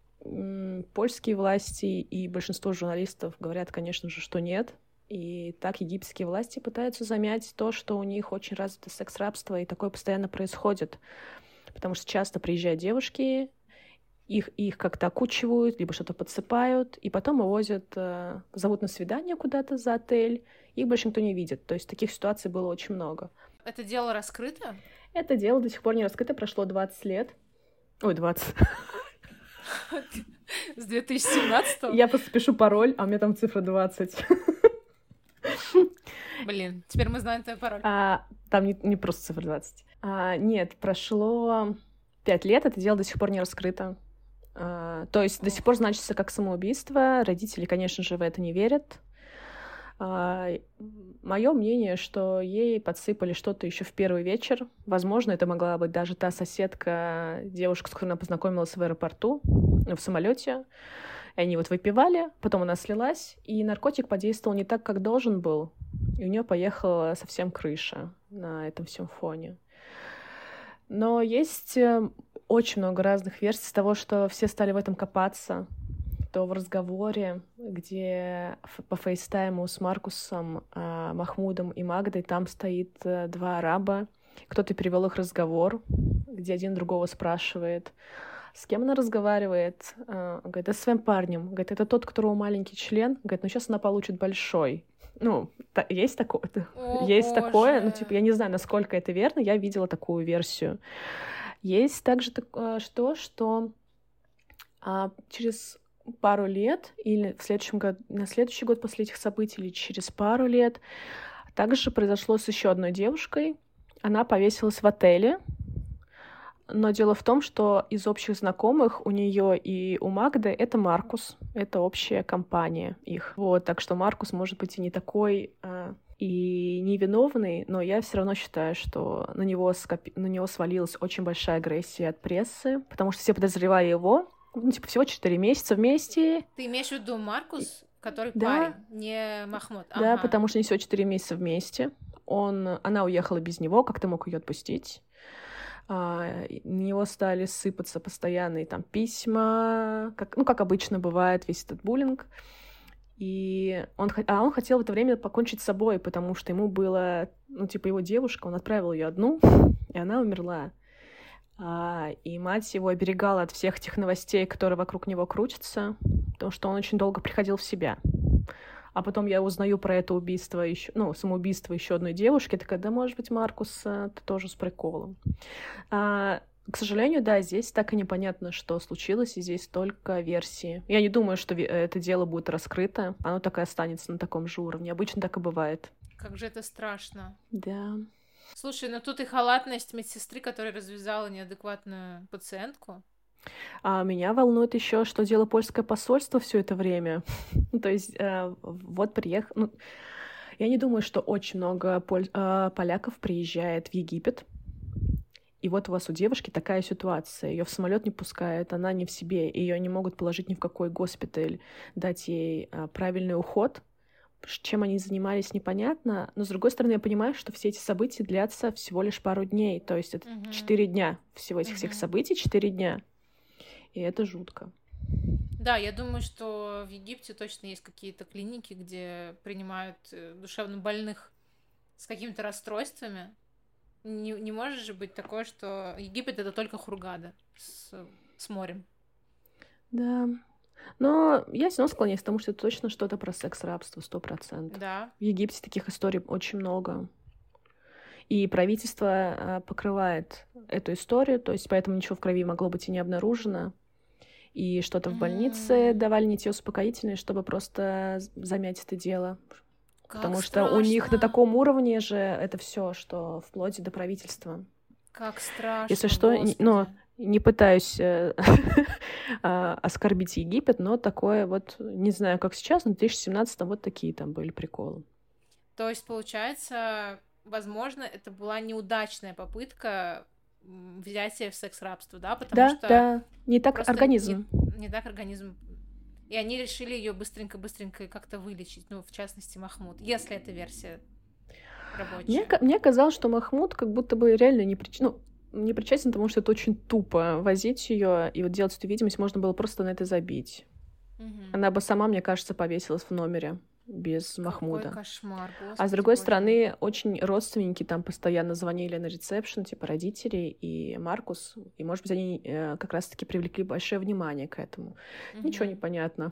Польские власти и большинство журналистов говорят, конечно же, что нет. И так египетские власти пытаются замять то, что у них очень развито секс-рабство, и такое постоянно происходит. Потому что часто приезжают девушки, их, их как-то окучивают, либо что-то подсыпают, и потом увозят, э, зовут на свидание куда-то за отель, их больше никто не видит. То есть таких ситуаций было очень много. Это дело раскрыто? Это дело до сих пор не раскрыто, прошло 20 лет. Ой, 20. С 2017 Я просто пишу пароль, а у меня там цифра 20. Блин, теперь мы знаем твой пароль. А, там не, не просто цифра 20. А, нет, прошло 5 лет, это дело до сих пор не раскрыто. А, то есть до сих пор значится как самоубийство. Родители, конечно же, в это не верят. А, Мое мнение, что ей подсыпали что-то еще в первый вечер. Возможно, это могла быть даже та соседка, девушка, с которой она познакомилась в аэропорту, в самолете. И они вот выпивали, потом она слилась, и наркотик подействовал не так, как должен был. И у нее поехала совсем крыша на этом всем фоне. Но есть э, очень много разных версий того, что все стали в этом копаться, то в разговоре, где по фейстайму с Маркусом, э, Махмудом и Магдой там стоит э, два араба, кто-то перевел их разговор, где один другого спрашивает, с кем она разговаривает? Э, говорит, да с своим парнем. Говорит, это тот, у которого маленький член. Говорит, ну сейчас она получит большой. Ну, та, есть такое, О, есть боже. такое, ну, типа, я не знаю, насколько это верно, я видела такую версию. Есть также такое, что, что а, через пару лет или в следующем году, на следующий год после этих событий или через пару лет. Также произошло с еще одной девушкой. Она повесилась в отеле, но дело в том, что из общих знакомых у нее и у Магды это Маркус, это общая компания их. Вот, так что Маркус может быть и не такой э, и невиновный, но я все равно считаю, что на него, скопи... на него свалилась очень большая агрессия от прессы, потому что все подозревали его, ну, типа, всего 4 месяца вместе. Ты имеешь в виду Маркус, который да. парень, не Махмуд? Да, Ага. потому что они всего 4 месяца вместе. Он, она уехала без него, как ты мог ее отпустить? А, на него стали сыпаться постоянные там письма, как, ну, как обычно бывает, весь этот буллинг. И он, а он хотел в это время покончить с собой, потому что ему было, ну, типа, его девушка, он отправил ее одну, и она умерла. А, и мать его оберегала от всех тех новостей, которые вокруг него крутятся, потому что он очень долго приходил в себя. А потом я узнаю про это убийство еще, ну, самоубийство еще одной девушки, такая, да, может быть, Маркус, ты тоже с приколом. А, к сожалению, да, здесь так и непонятно, что случилось, и здесь только версии. Я не думаю, что это дело будет раскрыто, оно так и останется на таком же уровне. Обычно так и бывает. Как же это страшно. Да. Слушай, ну тут и халатность медсестры, которая развязала неадекватную пациентку. А меня волнует еще, что дело польское посольство все это время. То есть э, вот приехал... Ну, я не думаю, что очень много поль... э, поляков приезжает в Египет. И вот у вас у девушки такая ситуация. Ее в самолет не пускают, она не в себе, ее не могут положить ни в какой госпиталь, дать ей э, правильный уход. Чем они занимались, непонятно. Но, с другой стороны, я понимаю, что все эти события длятся всего лишь пару дней. То есть это четыре uh-huh. дня всего этих uh-huh. всех событий, четыре дня и это жутко. Да, я думаю, что в Египте точно есть какие-то клиники, где принимают э, душевно больных с какими-то расстройствами. Не, не может же быть такое, что Египет это только Хургада с, с морем. Да. Но я все равно склоняюсь к тому, что это точно что-то про секс-рабство, сто процентов. Да. В Египте таких историй очень много. И правительство а, покрывает эту историю, то есть поэтому ничего в крови могло быть и не обнаружено и что-то в больнице давали не те успокоительные, чтобы просто замять это дело. Как Потому страшно. что у них на таком уровне же это все, что вплоть до правительства. Как страшно. Если что, Господи. но не пытаюсь э, а, оскорбить Египет, но такое вот, не знаю, как сейчас, но в 2017 вот такие там были приколы. То есть, получается, возможно, это была неудачная попытка взятие в секс-рабство, да, потому да, что... Да, не так организм. Не, не так организм. И они решили ее быстренько-быстренько как-то вылечить, ну, в частности, Махмуд, если эта версия рабочая. Мне, мне казалось, что Махмуд как будто бы реально не причастен, ну, не причастен, потому что это очень тупо возить ее и вот делать эту видимость, можно было просто на это забить. Угу. Она бы сама, мне кажется, повесилась в номере без Какой Махмуда. кошмар, Господи, а с другой боже. стороны, очень родственники там постоянно звонили на ресепшн, типа родители и Маркус, и, может быть, они э, как раз-таки привлекли большое внимание к этому. Угу. Ничего не понятно.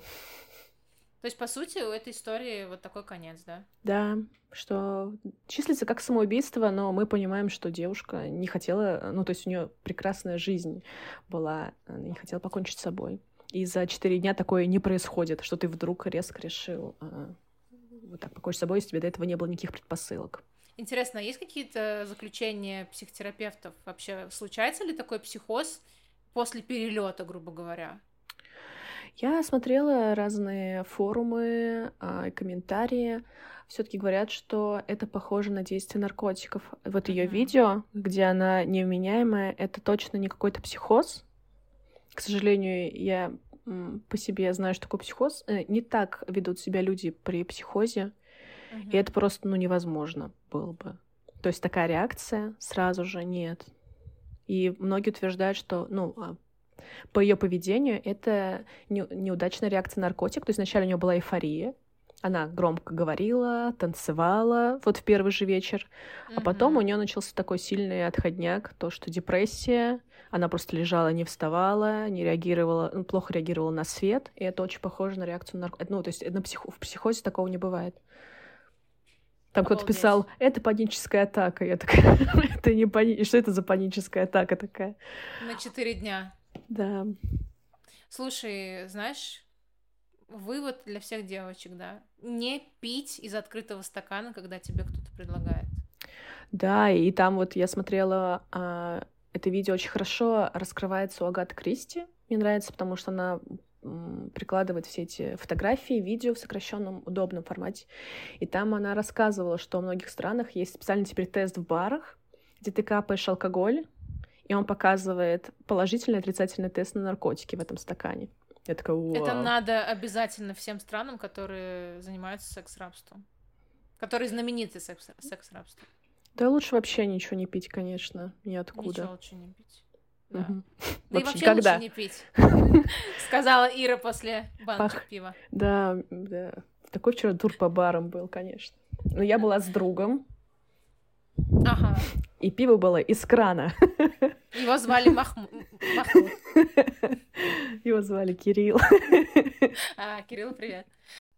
То есть, по сути, у этой истории вот такой конец, да? Да, что числится как самоубийство, но мы понимаем, что девушка не хотела, ну, то есть у нее прекрасная жизнь была, она не хотела покончить с собой. И за четыре дня такое не происходит, что ты вдруг резко решил а, вот так покончить с собой, если тебе до этого не было никаких предпосылок. Интересно, а есть какие-то заключения психотерапевтов? Вообще, случается ли такой психоз после перелета, грубо говоря? Я смотрела разные форумы а, и комментарии. Все-таки говорят, что это похоже на действие наркотиков. Вот ее mm-hmm. видео, где она невменяемая, это точно не какой-то психоз, к сожалению, я по себе знаю, что такое психоз. Э, не так ведут себя люди при психозе. Угу. И это просто, ну, невозможно было бы. То есть такая реакция сразу же нет. И многие утверждают, что, ну, а, по ее поведению это не, неудачная реакция на наркотик. То есть вначале у нее была эйфория, она громко говорила, танцевала вот в первый же вечер, mm-hmm. а потом у нее начался такой сильный отходняк, то, что депрессия, она просто лежала, не вставала, не реагировала, ну, плохо реагировала на свет, и это очень похоже на реакцию на наркотики. Ну, то есть на псих... в психозе такого не бывает. Там кто-то писал, это паническая атака. Я такая, это не пани... Что это за паническая атака такая? На четыре дня. Да. Слушай, знаешь, вывод для всех девочек, да? Не пить из открытого стакана, когда тебе кто-то предлагает. Да, и там вот я смотрела а, это видео очень хорошо раскрывается у Агаты Кристи. Мне нравится, потому что она прикладывает все эти фотографии, видео в сокращенном удобном формате. И там она рассказывала, что в многих странах есть специальный теперь тест в барах, где ты капаешь алкоголь, и он показывает положительный и отрицательный тест на наркотики в этом стакане. Я такая, Вау. Это надо обязательно всем странам, которые занимаются секс-рабством. Которые знамениты секс-рабством. Да лучше вообще ничего не пить, конечно, ниоткуда. Ничего лучше не пить. Да. Да и В общем, вообще когда? лучше не пить, сказала Ира после банки Пах. пива. Да, да. Такой вчера тур по барам был, конечно. Но я была с другом, Ага. и пиво было из крана. Его звали Махму- Махмуд. Его звали Кирилл. А, Кирилл, привет.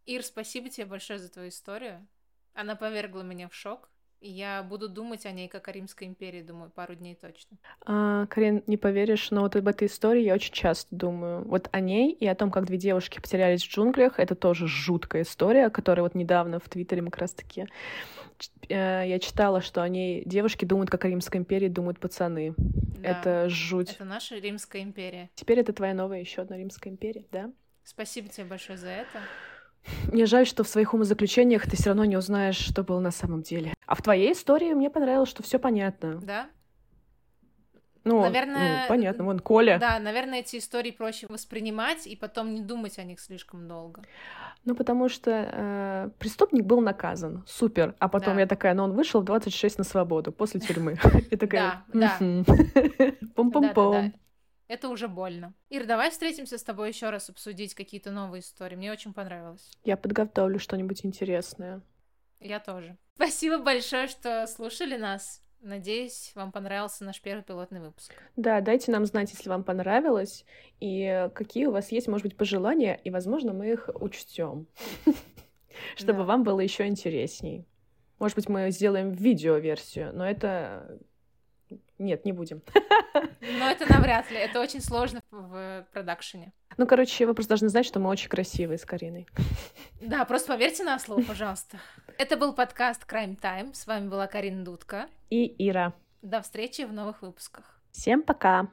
Ир, спасибо тебе большое за твою историю. Она повергла меня в шок. И я буду думать о ней, как о Римской империи, думаю, пару дней точно. А, Карин, не поверишь, но вот об этой истории я очень часто думаю. Вот о ней и о том, как две девушки потерялись в джунглях. Это тоже жуткая история, которая вот недавно в Твиттере мы как раз-таки э, я читала, что о ней девушки думают, как о Римской империи думают пацаны. Да. Это жуть. Это наша Римская империя. Теперь это твоя новая еще одна Римская империя, да? Спасибо тебе большое за это. Мне жаль, что в своих умозаключениях ты все равно не узнаешь, что было на самом деле. А в твоей истории мне понравилось, что все понятно. Да? Ну, Наверное, ну, понятно. Вон Коля. Да, наверное, эти истории проще воспринимать и потом не думать о них слишком долго. Ну, потому что э, преступник был наказан. Супер. А потом Да. я такая, ну, он вышел в 26 на свободу после тюрьмы. И такая, Да, да. «Мгм. Да-да-да. Пум-пум-пум. Это уже больно. Ир, давай встретимся с тобой еще раз обсудить какие-то новые истории. Мне очень понравилось. Я подготовлю что-нибудь интересное. Я тоже. Спасибо большое, что слушали нас. Надеюсь, вам понравился наш первый пилотный выпуск. Да, дайте нам знать, если вам понравилось, и какие у вас есть, может быть, пожелания, и, возможно, мы их учтем, чтобы вам было еще интересней. Может быть, мы сделаем видео-версию, но это... Нет, не будем. Но это навряд ли. Это очень сложно в продакшене. Ну, короче, вы просто должны знать, что мы очень красивые с Кариной. Да, просто поверьте на слово, пожалуйста. Это был подкаст Crime Time. С вами была Карина Дудка. И Ира. До встречи в новых выпусках. Всем пока!